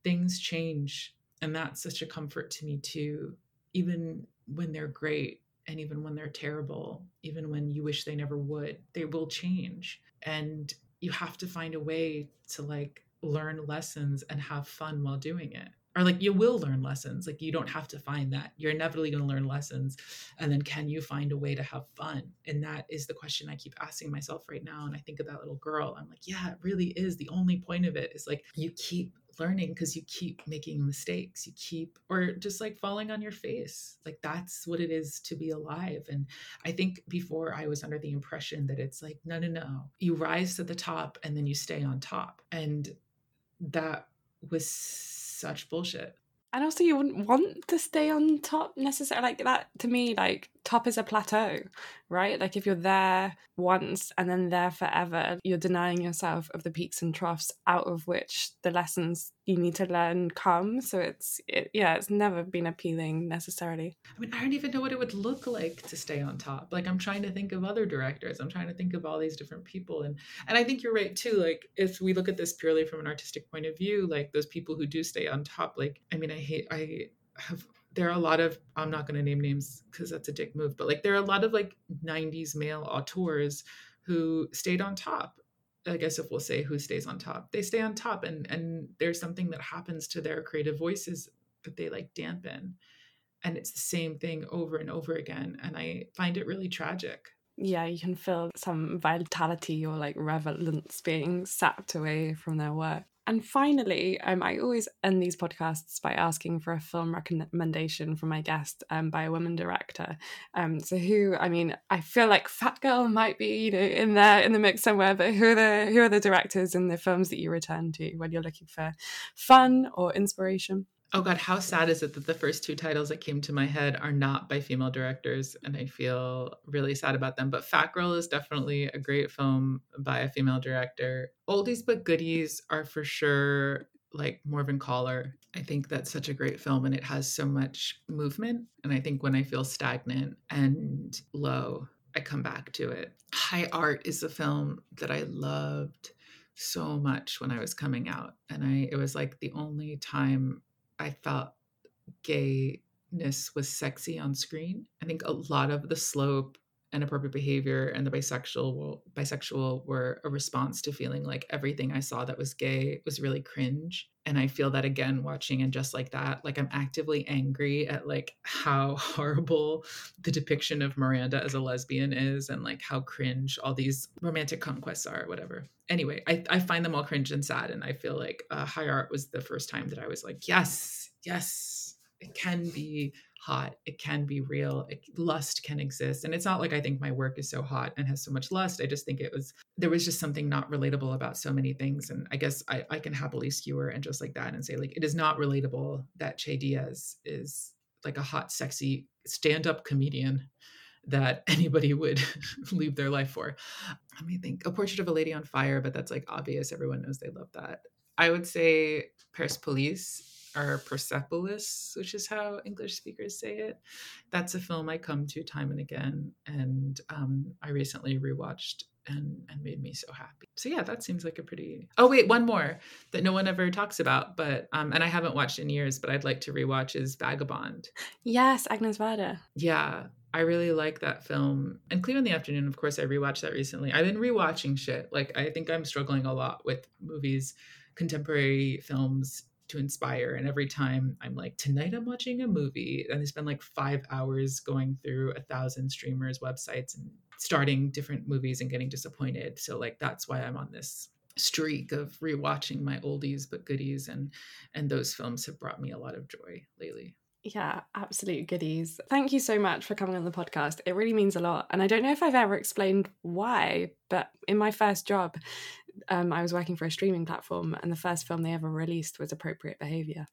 things change. And that's such a comfort to me too even when they're great and even when they're terrible even when you wish they never would they will change. And you have to find a way to like learn lessons and have fun while doing it. Or like you will learn lessons. Like you don't have to find that. You're inevitably going to learn lessons. And then can you find a way to have fun? And that is the question i keep asking myself right now. And i think of that little girl. I'm like yeah it really is. The only point of it is like you keep learning because you keep making mistakes you keep or just like falling on your face like that's what it is to be alive and i think before i was under the impression that it's like no no no you rise to the top and then you stay on top and that was such bullshit. And also, you wouldn't want to stay on top necessarily. Like that, to me, like top is a plateau, right? Like if you're there once and then there forever, you're denying yourself of the peaks and troughs out of which the lessons you need to learn come. So it's, it, yeah, it's never been appealing necessarily. I mean, I don't even know what it would look like to stay on top. Like I'm trying to think of other directors. I'm trying to think of all these different people. And, and I think you're right too. Like if we look at this purely from an artistic point of view, like those people who do stay on top, like, I mean, I hate, I have there are a lot of i'm not going to name names because that's a dick move but like there are a lot of like 90s male auteurs who stayed on top i guess if we'll say who stays on top. They stay on top and and there's something that happens to their creative voices that they like dampen. And it's the same thing over and over again and i find it really tragic. Yeah you can feel some vitality or like relevance being sapped away from their work and finally, um, I always end these podcasts by asking for a film recommendation from my guest um, by a woman director. Um, so who, I mean, I feel like Fat Girl might be, you know, in there in the mix somewhere. But who are the who are the directors in the films that you return to when you're looking for fun or inspiration? Oh God, how sad is it that the first two titles that came to my head are not by female directors, and I feel really sad about them. But Fat Girl is definitely a great film by a female director. Oldies but goodies are for sure like Morvern Callar. I think that's such a great film, and it has so much movement. And I think when I feel stagnant and low, I come back to it. High Art is a film that I loved so much when I was coming out, and I it was like the only time I felt gayness was sexy on screen. I think a lot of the slope inappropriate behavior and the bisexual bisexual were a response to feeling like everything I saw that was gay was really cringe. And I feel that again watching and just like that, like I'm actively angry at like how horrible the depiction of Miranda as a lesbian is and like how cringe all these romantic conquests are, whatever. Anyway, I, I find them all cringe and sad. And I feel like uh, High Art was the first time that I was like, yes, yes, it can be hot it can be real it, lust can exist and it's not like i think my work is so hot and has so much lust i just think it was there was just something not relatable about so many things and i guess i, I can happily skewer and just like that and say like it is not relatable that che diaz is like a hot sexy stand-up comedian that anybody would leave their life for. Let me think a portrait of a lady on fire but that's like obvious everyone knows they love that. I would say Persepolis or Persepolis, which is how English speakers say it. That's a film I come to time and again, and um, I recently rewatched and and made me so happy. So yeah, that seems like a pretty. Oh wait, one more that no one ever talks about, but um, and I haven't watched in years, but I'd like to rewatch is Vagabond. Yes, Agnes Varda. Yeah, I really like that film. And Cleo in the Afternoon, of course, I rewatched that recently. I've been rewatching shit. Like I think I'm struggling a lot with movies, contemporary films to inspire. And every time I'm like, tonight I'm watching a movie, and I spend like five hours going through a thousand streamers' websites and starting different movies and getting disappointed. So like that's why I'm on this streak of rewatching my oldies but goodies and and those films have brought me a lot of joy lately. Yeah, absolute goodies. Thank you so much for coming on the podcast. It really means a lot. And I don't know if I've ever explained why, but in my first job, um, I was working for a streaming platform, and the first film they ever released was Appropriate Behavior,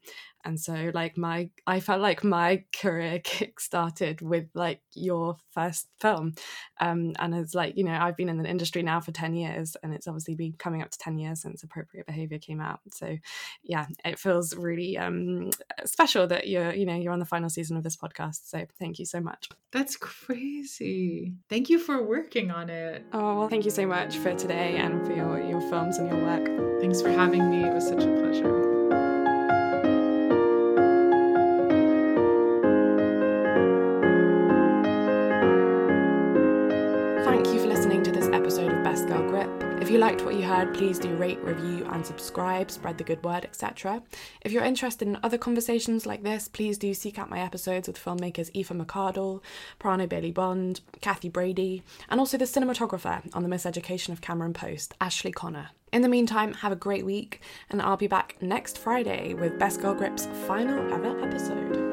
and so like my I felt like my career kick started with like your first film, um, and it's like you know I've been in the industry now for ten years, and it's obviously been coming up to ten years since Appropriate Behavior came out. So yeah, it feels really um, special that you're you know you're on the final season of this podcast. So thank you so much. That's crazy. Thank you for working on it. Oh well, thank you so much for today and for your your films and your work. Thanks for having me. It was such a pleasure. If you liked what you heard, please do rate, review, and subscribe, spread the good word, etc. If you're interested in other conversations like this, please do seek out my episodes with filmmakers Aoife McArdle, Prano Bailey Bond, Cathy Brady, and also the cinematographer on the miseducation of Cameron Post, Ashley Connor. In the meantime, have a great week, and I'll be back next Friday with Best Girl Grip's final ever episode.